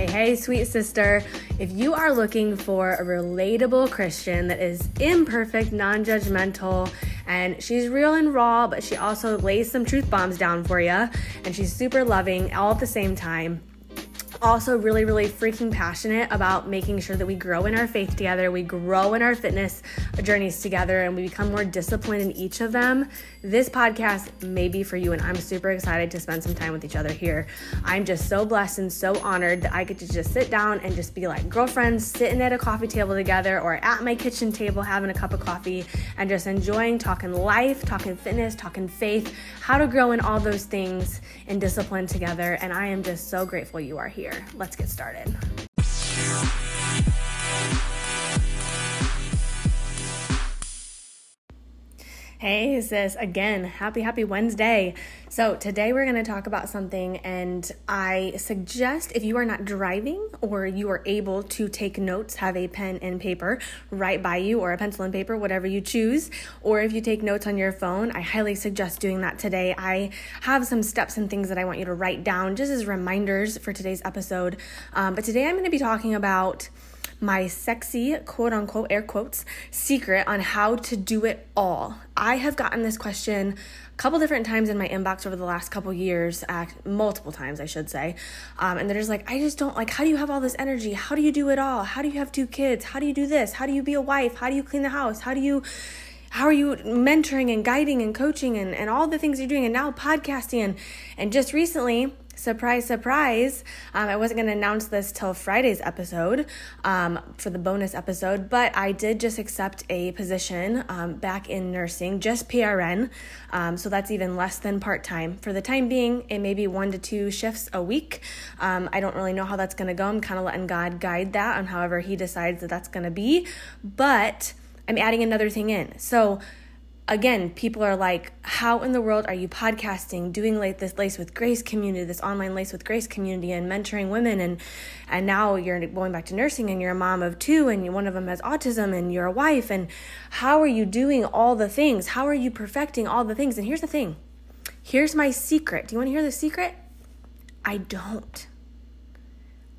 Hey, hey, sweet sister. If you are looking for a relatable Christian that is imperfect, non judgmental, and she's real and raw, but she also lays some truth bombs down for you, and she's super loving all at the same time, also really, really freaking passionate about making sure that we grow in our faith together, we grow in our fitness journeys together, and we become more disciplined in each of them. This podcast may be for you, and I'm super excited to spend some time with each other here. I'm just so blessed and so honored that I get to just sit down and just be like girlfriends sitting at a coffee table together or at my kitchen table having a cup of coffee and just enjoying talking life, talking fitness, talking faith, how to grow in all those things and discipline together. And I am just so grateful you are here. Let's get started. Hey, sis, again, happy, happy Wednesday. So, today we're going to talk about something, and I suggest if you are not driving or you are able to take notes, have a pen and paper right by you, or a pencil and paper, whatever you choose. Or if you take notes on your phone, I highly suggest doing that today. I have some steps and things that I want you to write down just as reminders for today's episode. Um, but today I'm going to be talking about my sexy, quote unquote, air quotes, secret on how to do it all. I have gotten this question a couple different times in my inbox over the last couple years, uh, multiple times, I should say. Um, and they're just like, I just don't like, how do you have all this energy? How do you do it all? How do you have two kids? How do you do this? How do you be a wife? How do you clean the house? How do you how are you mentoring and guiding and coaching and, and all the things you're doing and now podcasting and, and just recently surprise, surprise. Um, I wasn't going to announce this till Friday's episode um, for the bonus episode, but I did just accept a position um, back in nursing, just PRN. Um, so that's even less than part time. For the time being, it may be one to two shifts a week. Um, I don't really know how that's going to go. I'm kind of letting God guide that on however He decides that that's going to be. But I'm adding another thing in. So again, people are like, how in the world are you podcasting, doing like this Laced with Grace community, this online Laced with Grace community, and mentoring women, and and now you're going back to nursing, and you're a mom of two, and one of them has autism, and you're a wife, and how are you doing all the things? How are you perfecting all the things? And here's the thing, here's my secret. Do you want to hear the secret? I don't.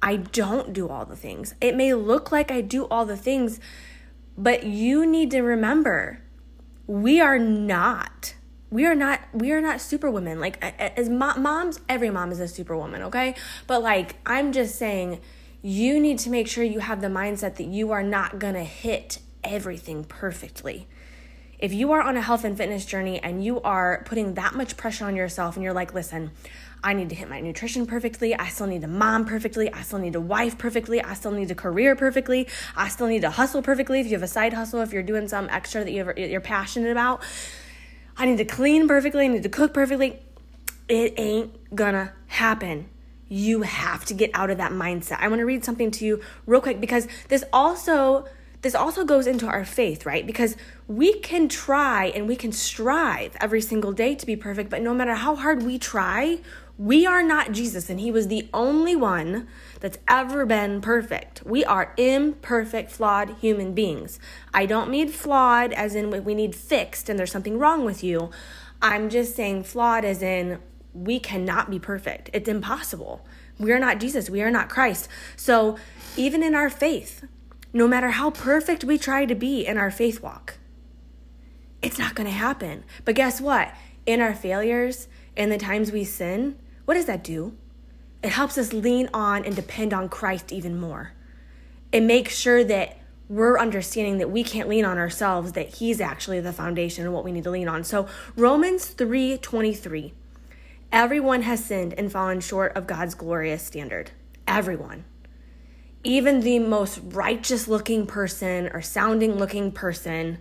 I don't do all the things. It may look like I do all the things, but you need to remember we are not we are not we are not superwomen. Like as moms every mom is a superwoman okay? But like i'm just saying you need to make sure you have the mindset that you are not going to hit everything perfectly. If you are on a health and fitness journey and you are putting that much pressure on yourself and you're like listen I need to hit my nutrition perfectly. I still need a mom perfectly. I still need a wife perfectly. I still need a career perfectly. I still need to hustle perfectly. If you have a side hustle, if you're doing some extra that you're passionate about, I need to clean perfectly. I need to cook perfectly. It ain't gonna happen. You have to get out of that mindset. I want to read something to you real quick because this also this also goes into our faith, right? Because we can try and we can strive every single day to be perfect, but no matter how hard we try, we are not Jesus, and He was the only one that's ever been perfect. We are imperfect, flawed human beings. I don't mean flawed as in we need fixed and there's something wrong with you. I'm just saying flawed as in we cannot be perfect. It's impossible. We are not Jesus. We are not Christ. So, even in our faith, no matter how perfect we try to be in our faith walk, it's not going to happen. But guess what? In our failures, in the times we sin, what does that do? It helps us lean on and depend on Christ even more. It makes sure that we're understanding that we can't lean on ourselves, that He's actually the foundation and what we need to lean on. So Romans 3 23. Everyone has sinned and fallen short of God's glorious standard. Everyone. Even the most righteous looking person or sounding looking person,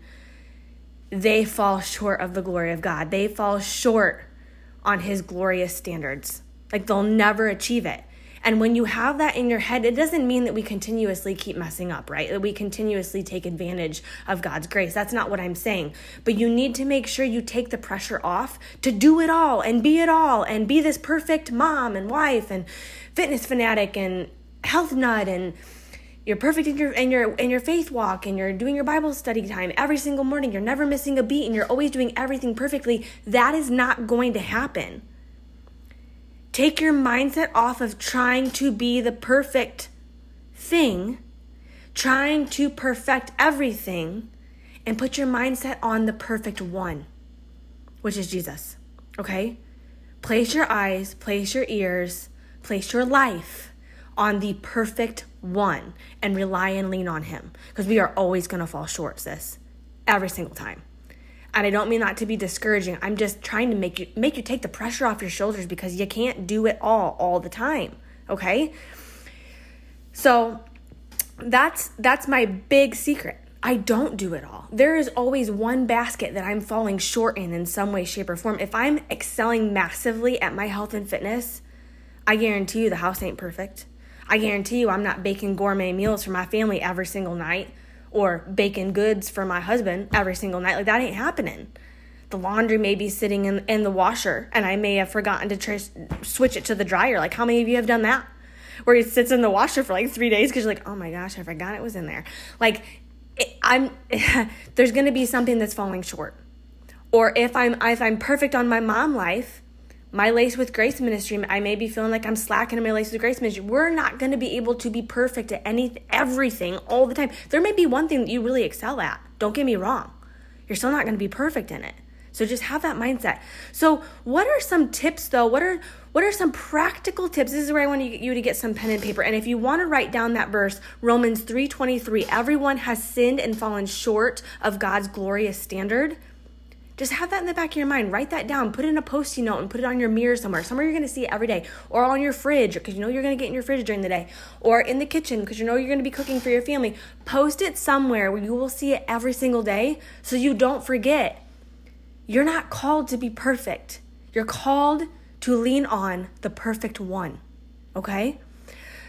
they fall short of the glory of God. They fall short on his glorious standards. Like they'll never achieve it. And when you have that in your head, it doesn't mean that we continuously keep messing up, right? That we continuously take advantage of God's grace. That's not what I'm saying. But you need to make sure you take the pressure off to do it all and be it all and be this perfect mom and wife and fitness fanatic and health nut and you're perfect in your in your in your faith walk and you're doing your bible study time every single morning you're never missing a beat and you're always doing everything perfectly that is not going to happen Take your mindset off of trying to be the perfect thing, trying to perfect everything, and put your mindset on the perfect one, which is Jesus. Okay? Place your eyes, place your ears, place your life on the perfect one and rely and lean on him because we are always going to fall short, sis. Every single time. And I don't mean that to be discouraging. I'm just trying to make you make you take the pressure off your shoulders because you can't do it all all the time, okay? So that's that's my big secret. I don't do it all. There is always one basket that I'm falling short in in some way shape or form. If I'm excelling massively at my health and fitness, I guarantee you the house ain't perfect. I guarantee you I'm not baking gourmet meals for my family every single night or baking goods for my husband every single night. Like that ain't happening. The laundry may be sitting in, in the washer and I may have forgotten to tr- switch it to the dryer. Like how many of you have done that? Where it sits in the washer for like three days because you're like, oh my gosh, I forgot it was in there. Like it, I'm, there's going to be something that's falling short. Or if I'm if I'm perfect on my mom life, my Laced with Grace ministry, I may be feeling like I'm slacking in my Laced with Grace ministry. We're not going to be able to be perfect at any everything all the time. There may be one thing that you really excel at. Don't get me wrong. You're still not going to be perfect in it. So just have that mindset. So, what are some tips though? What are what are some practical tips? This is where I want to get you to get some pen and paper. And if you want to write down that verse, Romans 3:23, everyone has sinned and fallen short of God's glorious standard. Just have that in the back of your mind. Write that down. Put it in a post-it note and put it on your mirror somewhere. Somewhere you're to see it every day. Or on your fridge because you know you're to get in your fridge during the day. Or in the kitchen because you know you're to be cooking for your family. Post it somewhere where you will see it every single day so you don't forget. You're not called to be perfect. You're called to lean on the perfect one. Okay?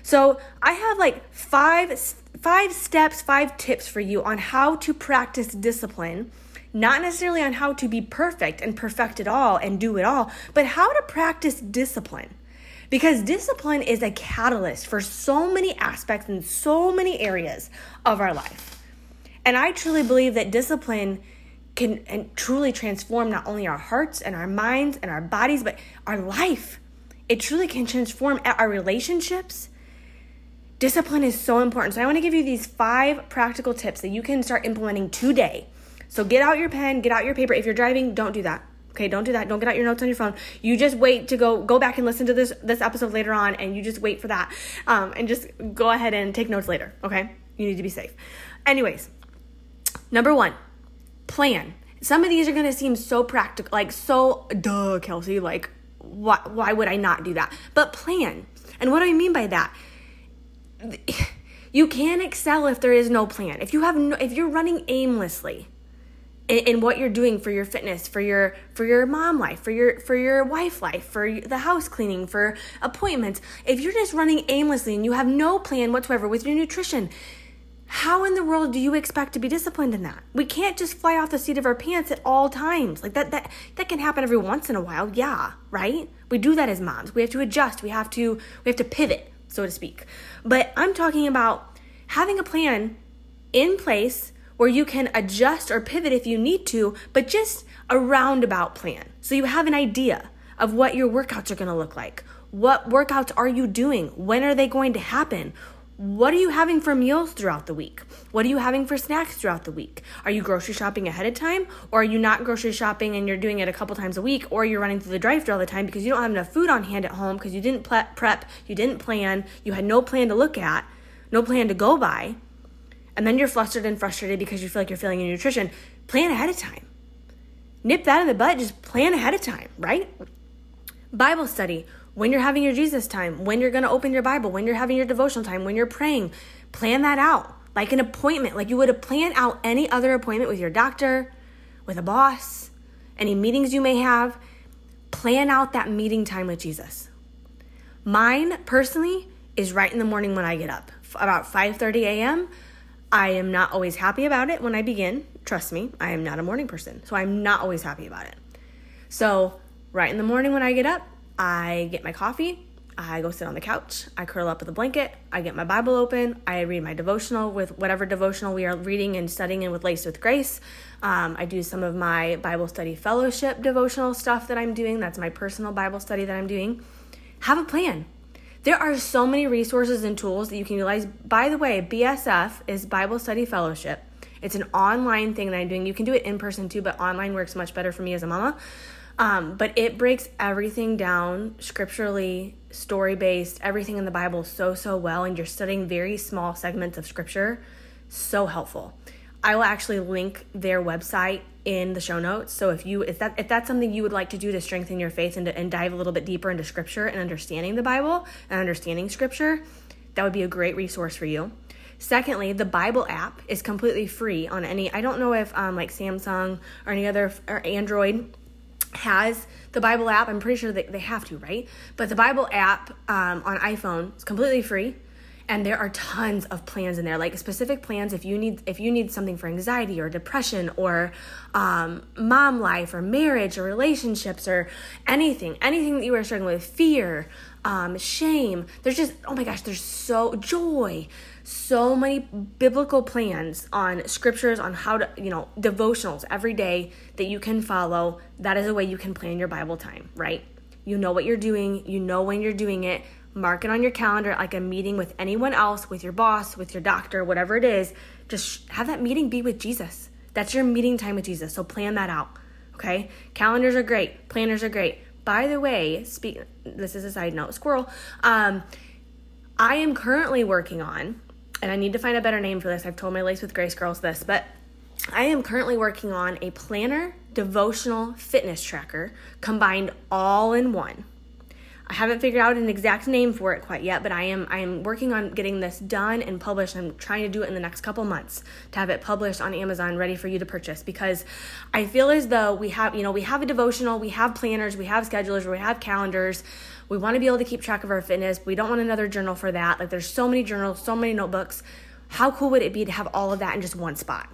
So, I have like five five steps, five tips for you on how to practice discipline not necessarily on how to be perfect and perfect it all and do it all, but how to practice discipline. Because discipline is a catalyst for so many aspects and so many areas of our life. And I truly believe that discipline can truly transform not only our hearts and our minds and our bodies, but our life. It truly can transform our relationships. Discipline is so important. So I want to give you these five practical tips that you can start implementing today so get out your pen, get out your paper. If you're driving, don't do that. Okay, don't do that. Don't get out your notes on your phone. You just wait to go go back and listen to this this episode later on, and you just wait for that, um, and just go ahead and take notes later. Okay, you need to be safe. Anyways, number one, plan. Some of these are gonna seem so practical, like so duh, Kelsey. Like, why why would I not do that? But plan. And what do I mean by that? You can excel if there is no plan. If you have no, if you're running aimlessly, in, in what you're doing for your fitness, for your for your mom life, for your for your wife life, for the house cleaning, for appointments. If you're just running aimlessly and you have no plan whatsoever with your nutrition, how in the world do you expect to be disciplined in that? We can't just fly off the seat of our pants at all times. Like that that that can happen every once in a while. Yeah, right? We do that as moms. We have to adjust. We have to we have to pivot, so to speak. But I'm talking about having a plan in place where you can adjust or pivot if you need to, but just a roundabout plan. So you have an idea of what your workouts are to look like. What workouts are you doing? When are they going to happen? What are you having for meals throughout the week? What are you having for snacks throughout the week? Are you grocery shopping ahead of time? Or are you not grocery shopping and you're doing it a couple times a week? Or you're running through the drive through all the time because you don't have enough food on hand at home because you didn't prep, you didn't plan, you had no plan to look at, no plan to go by and then you're flustered and frustrated because you feel like you're failing in your nutrition, plan ahead of time. Nip that in the butt, just plan ahead of time, right? Bible study, when you're having your Jesus time, when you're going to open your Bible, when you're having your devotional time, when you're praying, plan that out like an appointment, like you would have planned out any other appointment with your doctor, with a boss, any meetings you may have. Plan out that meeting time with Jesus. Mine personally is right in the morning when I get up, about 5:30 a.m. I am not always happy about it when I begin. Trust me, I am not a morning person. So I'm not always happy about it. So, right in the morning when I get up, I get my coffee, I go sit on the couch, I curl up with a blanket, I get my Bible open, I read my devotional with whatever devotional we are reading and studying in with Laced with Grace. Um, I do some of my Bible study fellowship devotional stuff that I'm doing. That's my personal Bible study that I'm doing. have a plan. There are so many resources and tools that you can utilize. By the way, BSF is Bible Study Fellowship. It's an online thing that I'm doing. You can do it in person too, but online works much better for me as a mama. Um, but it breaks everything down scripturally, story based, everything in the Bible so, so well. And you're studying very small segments of scripture. So helpful. I will actually link their website in the show notes. So if you if that if that's something you would like to do to strengthen your faith and, to, and dive a little bit deeper into scripture and understanding the Bible and understanding scripture, that would be a great resource for you. Secondly, the Bible app is completely free on any. I don't know if um, like Samsung or any other or Android has the Bible app. I'm pretty sure that they have to, right? But the Bible app um, on iPhone is completely free and there are tons of plans in there like specific plans if you need if you need something for anxiety or depression or um, mom life or marriage or relationships or anything anything that you are struggling with fear um, shame. There's just oh my gosh there's so joy. So many biblical plans on scriptures on how to you know devotionals every day that you can follow. That is a way you can plan your bible time right? You know what you're doing. You know when you're doing it mark it on your calendar like a meeting with anyone else, with your boss, with your doctor, whatever it is. Just have that meeting be with Jesus. That's your meeting time with Jesus. So plan that out. Okay? Calendars are great, planners are great. By the way, speak this is a side note, squirrel. Um, I am currently working on, and I need to find a better name for this. I've told my Laced with Grace girls this, but I am currently working on a planner, devotional, fitness tracker combined all in one. I haven't figured out an exact name for it quite yet, but I am I am working on getting this done and published. I'm trying to do it in the next couple months to have it published on Amazon ready for you to purchase because I feel as though we have, you know, we have a devotional, we have planners, we have schedulers, we have calendars. We want to be able to keep track of our fitness. We don't want another journal for that. Like there's so many journals, so many notebooks. How cool would it be to have all of that in just one spot?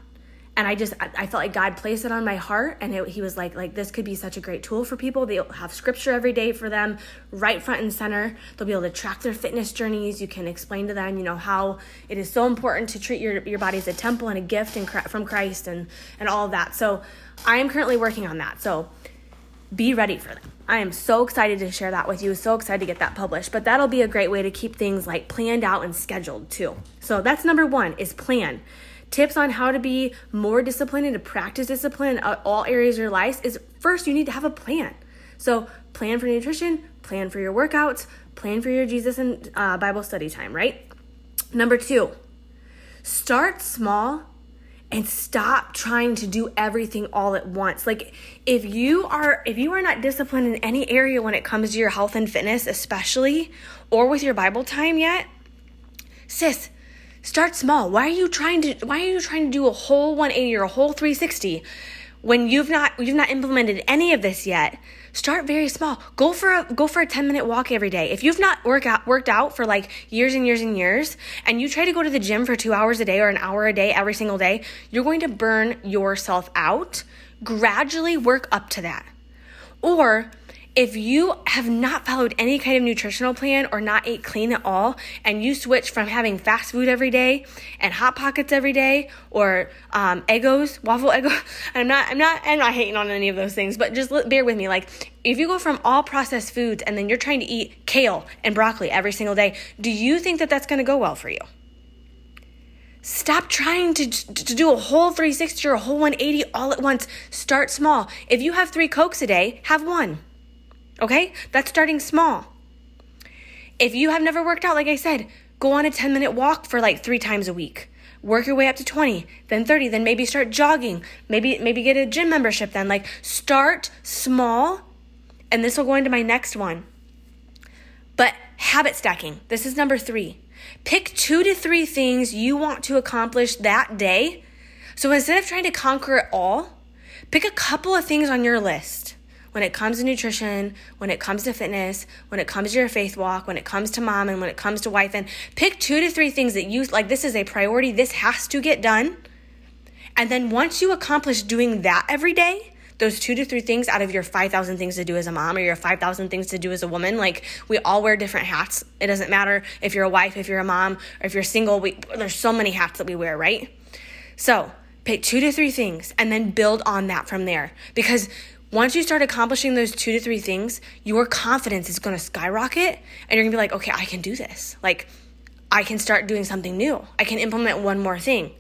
And I just I felt like God placed it on my heart, and it, He was like like this could be such a great tool for people. They'll have scripture every day for them, right front and center. They'll be able to track their fitness journeys. You can explain to them, you know, how it is so important to treat your your body as a temple and a gift and from Christ and and all of that. So I am currently working on that. So be ready for that. I am so excited to share that with you. So excited to get that published. But that'll be a great way to keep things like planned out and scheduled too. So that's number one is plan tips on how to be more disciplined and to practice discipline in all areas of your life is first you need to have a plan. So, plan for nutrition, plan for your workouts, plan for your Jesus and uh, Bible study time, right? Number two, start small and stop trying to do everything all at once. Like if you are if you are not disciplined in any area when it comes to your health and fitness, especially or with your Bible time yet, sis, Start small. Why are you trying to why are you trying to do a whole 180 or a whole 360 when you've not you've not implemented any of this yet? Start very small. Go for a go for a 10 minute walk every day. If you've not work out, worked out for like years and years and years and you try to go to the gym for 2 hours a day or an hour a day every single day, you're going to burn yourself out. Gradually work up to that. Or if you have not followed any kind of nutritional plan or not ate clean at all, and you switch from having fast food every day and hot pockets every day, or um, Eggos, waffle Eggo, I'm not, I'm not, I'm not hating on any of those things, but just bear with me. Like, if you go from all processed foods and then you're trying to eat kale and broccoli every single day, do you think that that's going to go well for you? Stop trying to, to do a whole 360 or a whole 180 all at once. Start small. If you have three Cokes a day, have one. Okay? That's starting small. If you have never worked out, like I said, go on a 10 minute walk for like three times a week. Work your way up to 20, then 30, then maybe start jogging. Maybe maybe get a gym membership then. Like start small. And this will go into my next one. But habit stacking. This is number 3. Pick 2 to 3 things you want to accomplish that day. So instead of trying to conquer it all, pick a couple of things on your list when it comes to nutrition, when it comes to fitness, when it comes to your faith walk, when it comes to mom, and when it comes to wife, and pick two to three things that you like. This is a priority. This has to get done. And then once you accomplish doing that every day, those two to three things out of your 5,000 things to do as a mom or your 5,000 things to do as a woman. Like, we all wear different hats. It doesn't matter if you're a wife, if you're a mom, or if you're single. We, there's so many hats that we wear, right? So, pick two to three things and then build on that from there. Because once you start accomplishing those two to three things, your confidence is to skyrocket and you're to be like, okay, I can do this. Like, I can start doing something new. I can implement one more thing.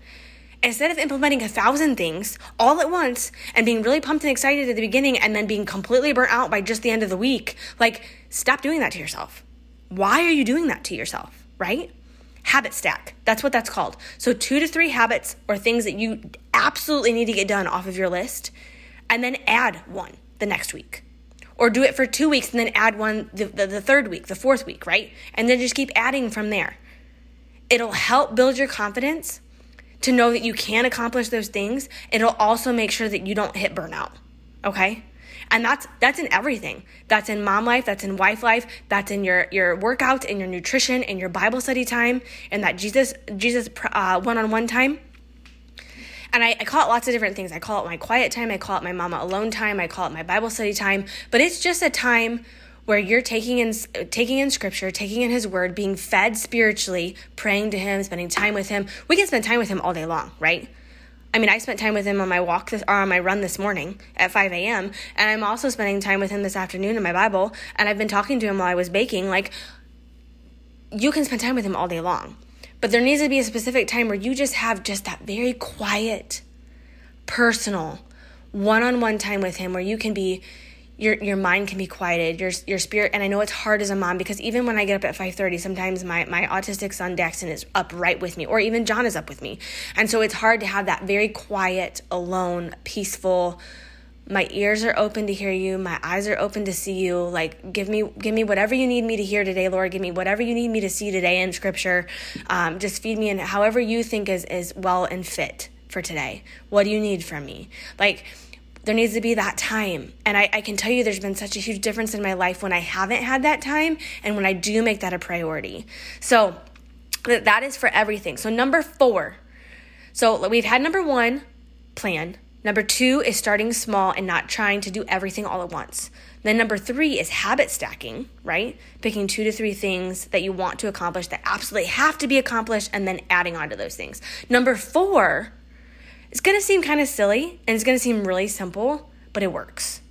Instead of implementing a thousand things all at once and being really pumped and excited at the beginning and then being completely burnt out by just the end of the week, like, stop doing that to yourself. Why are you doing that to yourself, right? Habit stack. That's what that's called. So, two to three habits or things that you absolutely need to get done off of your list and then add one the next week. Or do it for two weeks and then add one the, the, the, third week, the fourth week, right? And then just keep adding from there. It'll help build your confidence to know that you can accomplish those things. It'll also make sure that you don't hit burnout. Okay? And that's that's in everything. That's in mom life, that's in wife life, that's in your your workouts, in your nutrition, in your Bible study time, and that Jesus Jesus uh, one-on-one time. And I, I call it lots of different things. I call it my quiet time, I call it my mama alone time, I call it my Bible study time, but it's just a time where you're taking in taking in scripture, taking in his word, being fed spiritually, praying to him, spending time with him. We can spend time with him all day long, right? I mean, I spent time with him on my walk this, or on my run this morning at 5 a.m. And I'm also spending time with him this afternoon in my Bible. And I've been talking to him while I was baking. Like, you can spend time with him all day long. But there needs to be a specific time where you just have just that very quiet, personal, one on one time with him where you can be your your mind can be quieted your your spirit and I know it's hard as a mom because even when I get up at 5:30 sometimes my my autistic son Daxton is up right with me or even John is up with me. And so it's hard to have that very quiet alone peaceful my ears are open to hear you. My eyes are open to see you. Like give me give me whatever you need me to hear today lord. Give me whatever you need me to see today in scripture. Um, just feed me in however you think is is well and fit for today. What do you need from me? Like there needs to be that time. And I, I can tell you there's been such a huge difference in my life when i haven't had that time and when i do make that a priority. So that is for everything. So number four. So we've had number one plan Number two is starting small and not trying to do everything all at once. Then number three is habit stacking, right? Picking two to three things that you want to accomplish that absolutely have to be accomplished and then adding on to those things. Number four, it's gonna seem kind of silly and it's gonna seem really simple, but it works.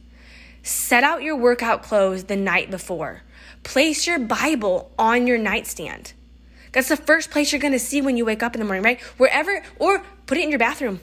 Set out your workout clothes the night before. Place your Bible on your nightstand. That's the first place you're gonna see when you wake up in the morning, right? Wherever, or put it in your bathroom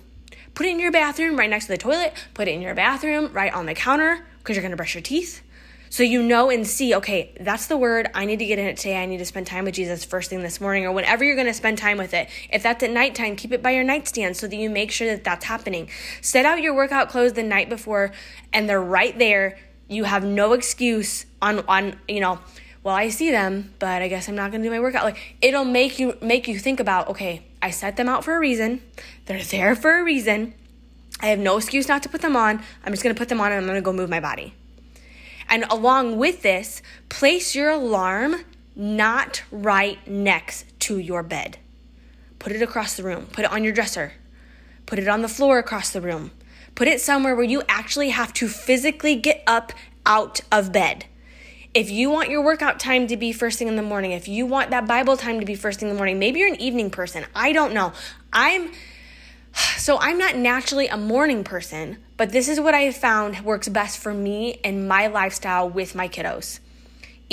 Put it in your bathroom right next to the toilet. Put it in your bathroom right on the counter because you're going to brush your teeth. So you know and see, okay, that's the word. I need to get in it today. I need to spend time with Jesus first thing this morning or whenever you're going to spend time with it. If that's at nighttime, keep it by your nightstand so that you make sure that that's happening. Set out your workout clothes the night before and they're right there. You have no excuse on on, you know, well, I see them, but I guess I'm not going to do my workout. Like it'll make you make you think about, okay, I set them out for a reason. They're there for a reason. I have no excuse not to put them on. I'm just going to put them on and I'm going to go move my body. And along with this, place your alarm not right next to your bed. Put it across the room. Put it on your dresser. Put it on the floor across the room. Put it somewhere where you actually have to physically get up out of bed if you want your workout time to be first thing in the morning, if you want that Bible time to be first thing in the morning, maybe you're an evening person. I don't know. I'm so I'm not naturally a morning person, but this is what I have found works best for me and my lifestyle with my kiddos.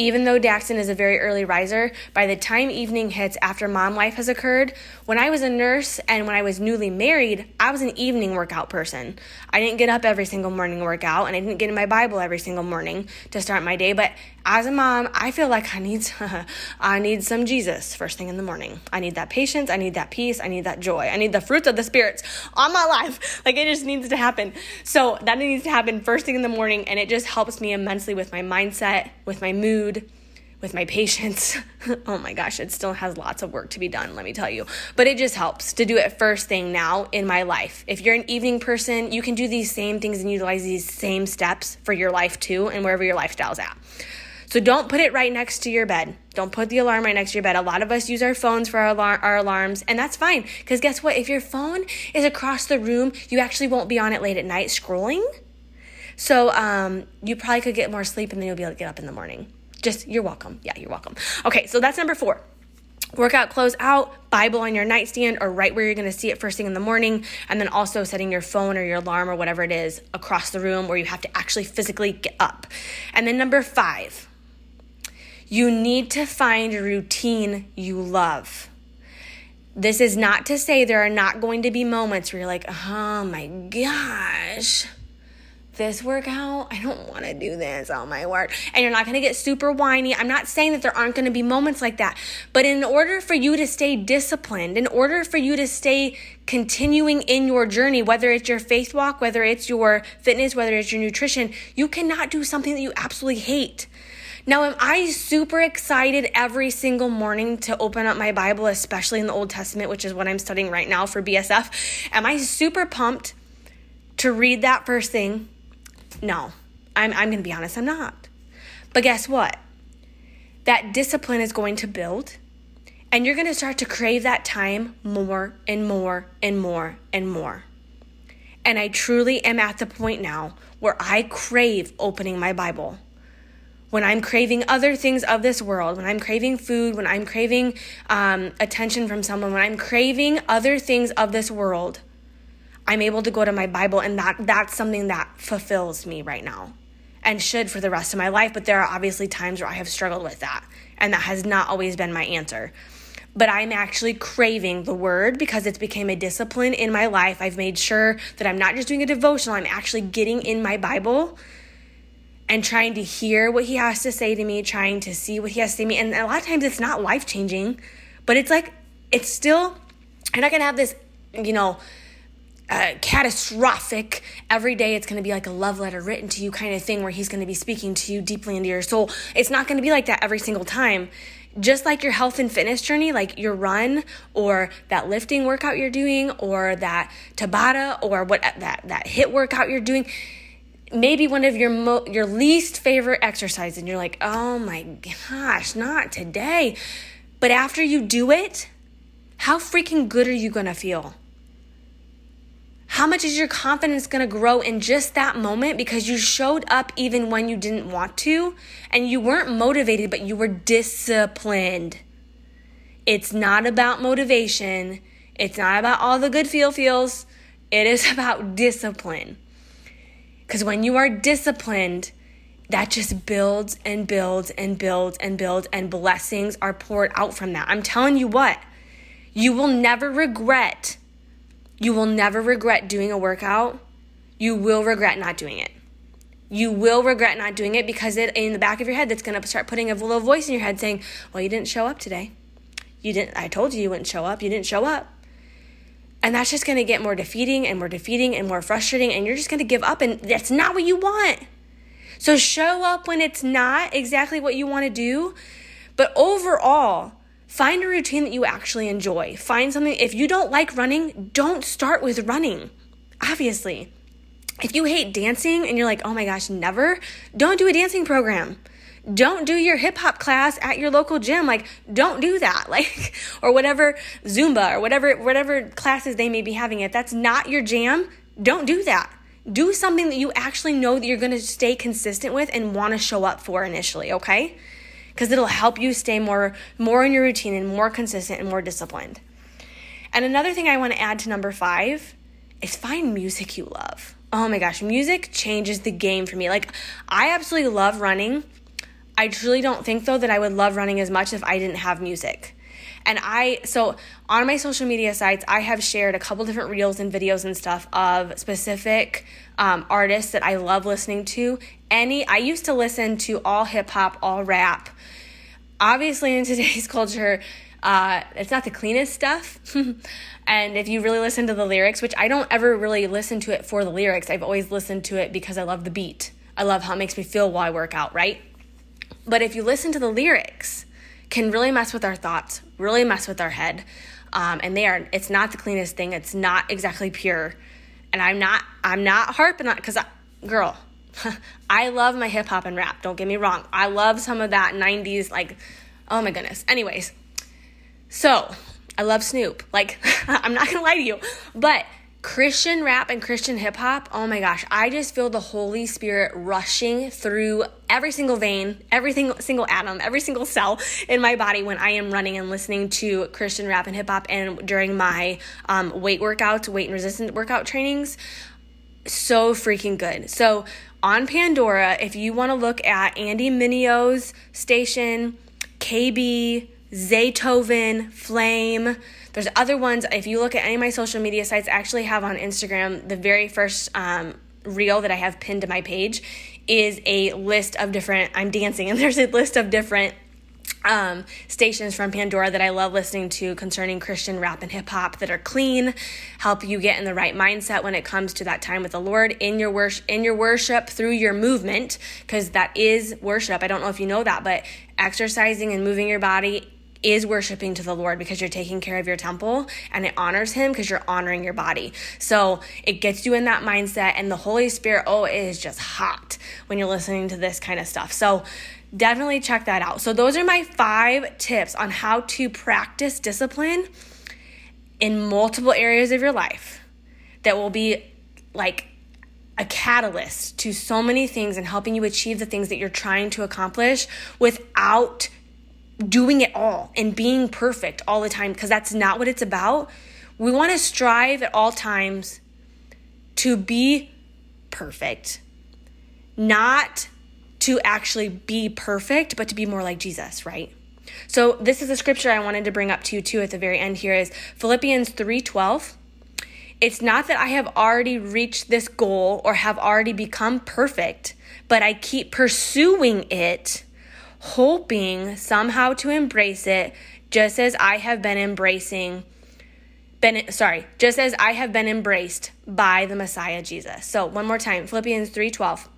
Even though Daxton is a very early riser, by the time evening hits after mom life has occurred, when I was a nurse and when I was newly married, I was an evening workout person. I didn't get up every single morning workout and I didn't get in my Bible every single morning to start my day, but as a mom, I feel like I need I need some Jesus first thing in the morning. I need that patience, I need that peace, I need that joy. I need the fruits of the spirits on my life. Like it just needs to happen. So that needs to happen first thing in the morning and it just helps me immensely with my mindset, with my mood, with my patience. oh my gosh, it still has lots of work to be done, let me tell you. But it just helps to do it first thing now in my life. If you're an evening person, you can do these same things and utilize these same steps for your life too and wherever your lifestyle's at. So don't put it right next to your bed. Don't put the alarm right next to your bed. A lot of us use our phones for our, alar- our alarms, and that's fine. Because guess what? If your phone is across the room, you actually won't be on it late at night scrolling. So um, you probably could get more sleep, and then you'll be able to get up in the morning. Just, you're welcome. Yeah, you're welcome. Okay, so that's number four. workout clothes out, Bible on your nightstand or right where you're going to see it first thing in the morning, and then also setting your phone or your alarm or whatever it is across the room where you have to actually physically get up. And then number five, you need to find a routine you love. This is not to say there are not going to be moments where you're like, oh my gosh this workout. I don't want to do this. Oh my word. And you're not going to get super whiny. I'm not saying that there aren't going to be moments like that. But in order for you to stay disciplined, in order for you to stay continuing in your journey, whether it's your faith walk, whether it's your fitness, whether it's your nutrition, you cannot do something that you absolutely hate. Now, am I super excited every single morning to open up my Bible, especially in the Old Testament, which is what I'm studying right now for BSF? Am I super pumped to read that first thing? No, I'm, I'm going to be honest, I'm not. But guess what? That discipline is going to build, and you're going to start to crave that time more and more and more and more. And I truly am at the point now where I crave opening my Bible. When I'm craving other things of this world, when I'm craving food, when I'm craving um, attention from someone, when I'm craving other things of this world, I'm able to go to my Bible and that that's something that fulfills me right now and should for the rest of my life, but there are obviously times where I have struggled with that and that has not always been my answer. But I'm actually craving the word because it's became a discipline in my life. I've made sure that I'm not just doing a devotional, I'm actually getting in my Bible and trying to hear what he has to say to me, trying to see what he has to say to me. And a lot of times it's not life changing, but it's like, it's still, I'm not gonna have this, you know, uh, catastrophic. Every day it's going to be like a love letter written to you kind of thing where he's going to be speaking to you deeply into your soul. It's not going to be like that every single time. Just like your health and fitness journey, like your run or that lifting workout you're doing or that Tabata or what that that HIIT workout you're doing, maybe one of your mo- your least favorite exercises and you're like, "Oh my gosh, not today." But after you do it, how freaking good are you going to feel? How much is your confidence going to grow in just that moment because you showed up even when you didn't want to and you weren't motivated, but you were disciplined? It's not about motivation. It's not about all the good feel feels. It is about discipline. Because when you are disciplined, that just builds and builds and builds and builds, and blessings are poured out from that. I'm telling you what, you will never regret you will never regret doing a workout. You will regret not doing it. You will regret not doing it because it in the back of your head that's going to start putting a little voice in your head saying, "Well, you didn't show up today. You didn't I told you you wouldn't show up. You didn't show up." And that's just going to get more defeating and more defeating and more frustrating and you're just going to give up and that's not what you want. So show up when it's not exactly what you want to do, but overall, Find a routine that you actually enjoy. Find something, if you don't like running, don't start with running, obviously. If you hate dancing and you're like, oh my gosh, never, don't do a dancing program. Don't do your hip hop class at your local gym. Like, don't do that. Like, or whatever Zumba or whatever, whatever classes they may be having. If that's not your jam, don't do that. Do something that you actually know that you're going to stay consistent with and want to show up for initially, okay? because it'll help you stay more more in your routine and more consistent and more disciplined. And another thing I want to add to number 5 is find music you love. Oh my gosh, music changes the game for me. Like I absolutely love running. I truly don't think though that I would love running as much if I didn't have music. And I, so on my social media sites, I have shared a couple different reels and videos and stuff of specific um, artists that I love listening to. Any, I used to listen to all hip hop, all rap, obviously in today's culture uh, it's not the cleanest stuff and if you really listen to the lyrics which i don't ever really listen to it for the lyrics i've always listened to it because i love the beat i love how it makes me feel while i work out right but if you listen to the lyrics can really mess with our thoughts really mess with our head um, and they are it's not the cleanest thing it's not exactly pure and i'm not i'm not harping on because girl I love my hip hop and rap, don't get me wrong. I love some of that 90s, like, oh my goodness. Anyways, so I love Snoop. Like, I'm not gonna lie to you, but Christian rap and Christian hip hop, oh my gosh, I just feel the Holy Spirit rushing through every single vein, every single atom, every single cell in my body when I am running and listening to Christian rap and hip hop and during my um, weight workouts, weight and resistance workout trainings. So freaking good. So on Pandora, if you want to look at Andy Mineo's station, KB, Zaytoven, Flame, there's other ones. If you look at any of my social media sites, I actually have on Instagram the very first um, reel that I have pinned to my page is a list of different. I'm dancing, and there's a list of different um, stations from Pandora that I love listening to concerning Christian rap and hip hop that are clean, help you get in the right mindset when it comes to that time with the Lord in your worship, in your worship through your movement, because that is worship. I don't know if you know that, but exercising and moving your body is worshiping to the Lord because you're taking care of your temple and it honors Him because you're honoring your body. So it gets you in that mindset, and the Holy Spirit, oh, it is just hot when you're listening to this kind of stuff. So definitely check that out. So, those are my five tips on how to practice discipline in multiple areas of your life that will be like a catalyst to so many things and helping you achieve the things that you're trying to accomplish without doing it all and being perfect all the time because that's not what it's about. We want to strive at all times to be perfect, not to actually be perfect, but to be more like Jesus, right? So this is a scripture I wanted to bring up to you too at the very end here is Philippians 3:12. It's not that I have already reached this goal or have already become perfect, but I keep pursuing it hoping somehow to embrace it just as I have been embracing been sorry, just as I have been embraced by the Messiah Jesus. So, one more time, Philippians 3:12.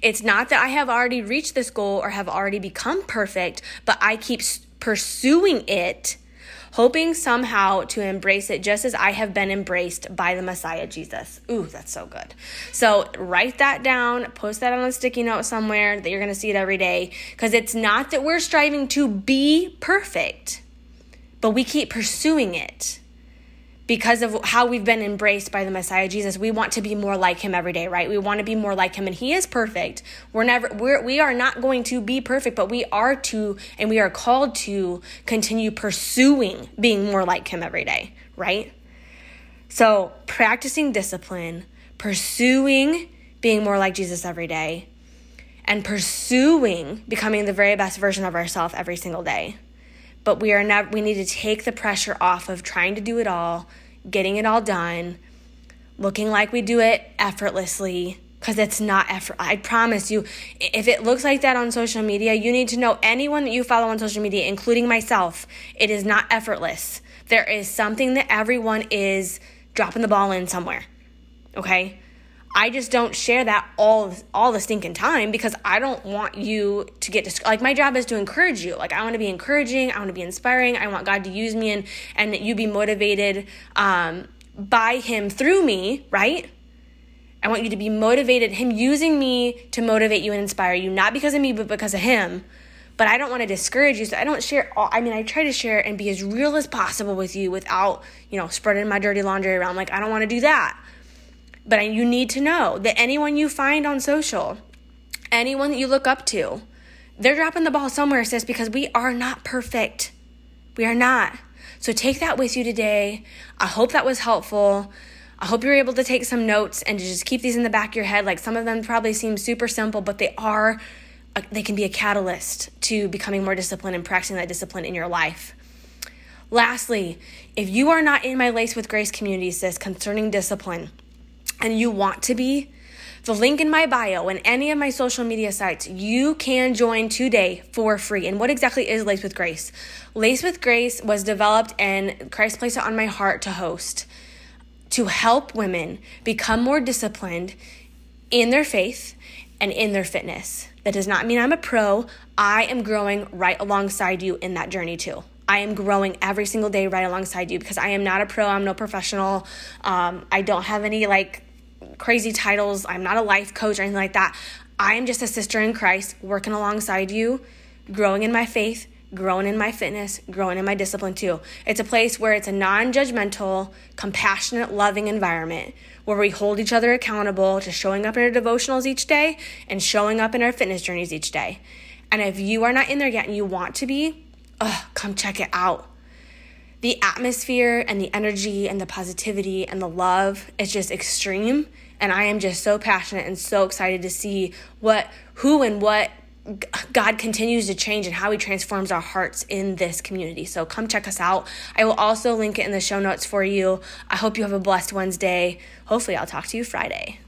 It's not that I have already reached this goal or have already become perfect, but I keep pursuing it hoping somehow to embrace it just as I have been embraced by the Messiah Jesus. Ooh, that's so good. So write that down, post that on a sticky note somewhere that you're going to see it every day because it's not that we're striving to be perfect, but we keep pursuing it because of how we've been embraced by the Messiah Jesus, we want to be more like him every day, right? We want to be more like him and he is perfect. We're never we're we are not going to be perfect, but we are to and we are called to continue pursuing being more like him every day, right? So, practicing discipline, pursuing being more like Jesus every day, and pursuing becoming the very best version of ourselves every single day but we are never we need to take the pressure off of trying to do it all getting it all done looking like we do it effortlessly because it's not effort i promise you if it looks like that on social media you need to know anyone that you follow on social media including myself it is not effortless. There is something that everyone is dropping the ball in somewhere okay I just don't share that all all the stinking time because I don't want you to get dis- like my job is to encourage you. Like I want to be encouraging, I want to be inspiring, I want God to use me and and that you be motivated um, by Him through me, right? I want you to be motivated, Him using me to motivate you and inspire you, not because of me, but because of Him. But I don't want to discourage you, so I don't share all. I mean, I try to share and be as real as possible with you without, you know, spreading my dirty laundry around. Like I don't want to do that. But you need to know that anyone you find on social, anyone that you look up to, they're dropping the ball somewhere, sis, because we are not perfect. We are not. So take that with you today. I hope that was helpful. I hope you're able to take some notes and to just keep these in the back of your head. Like some of them probably seem super simple, but they are, they can be a catalyst to becoming more disciplined and practicing that discipline in your life. Lastly, if you are not in my Laced with Grace community, sis, concerning discipline, and you want to be, the link in my bio and any of my social media sites, you can join today for free. And what exactly is Laced with Grace? Laced with Grace was developed and Christ placed it on my heart to host to help women become more disciplined in their faith and in their fitness. That does not mean I'm a pro. I am growing right alongside you in that journey too. I am growing every single day right alongside you because I am not a pro. I'm no professional. Um, I don't have any like crazy titles. I'm not a life coach or anything like that. I am just a sister in Christ working alongside you, growing in my faith, growing in my fitness, growing in my discipline too. It's a place where it's a non judgmental, compassionate, loving environment where we hold each other accountable to showing up in our devotionals each day and showing up in our fitness journeys each day. And if you are not in there yet and you want to be, oh, come check it out. The atmosphere and the energy and the positivity and the love is just extreme. And I am just so passionate and so excited to see what, who, and what God continues to change and how He transforms our hearts in this community. So come check us out. I will also link it in the show notes for you. I hope you have a blessed Wednesday. Hopefully, I'll talk to you Friday.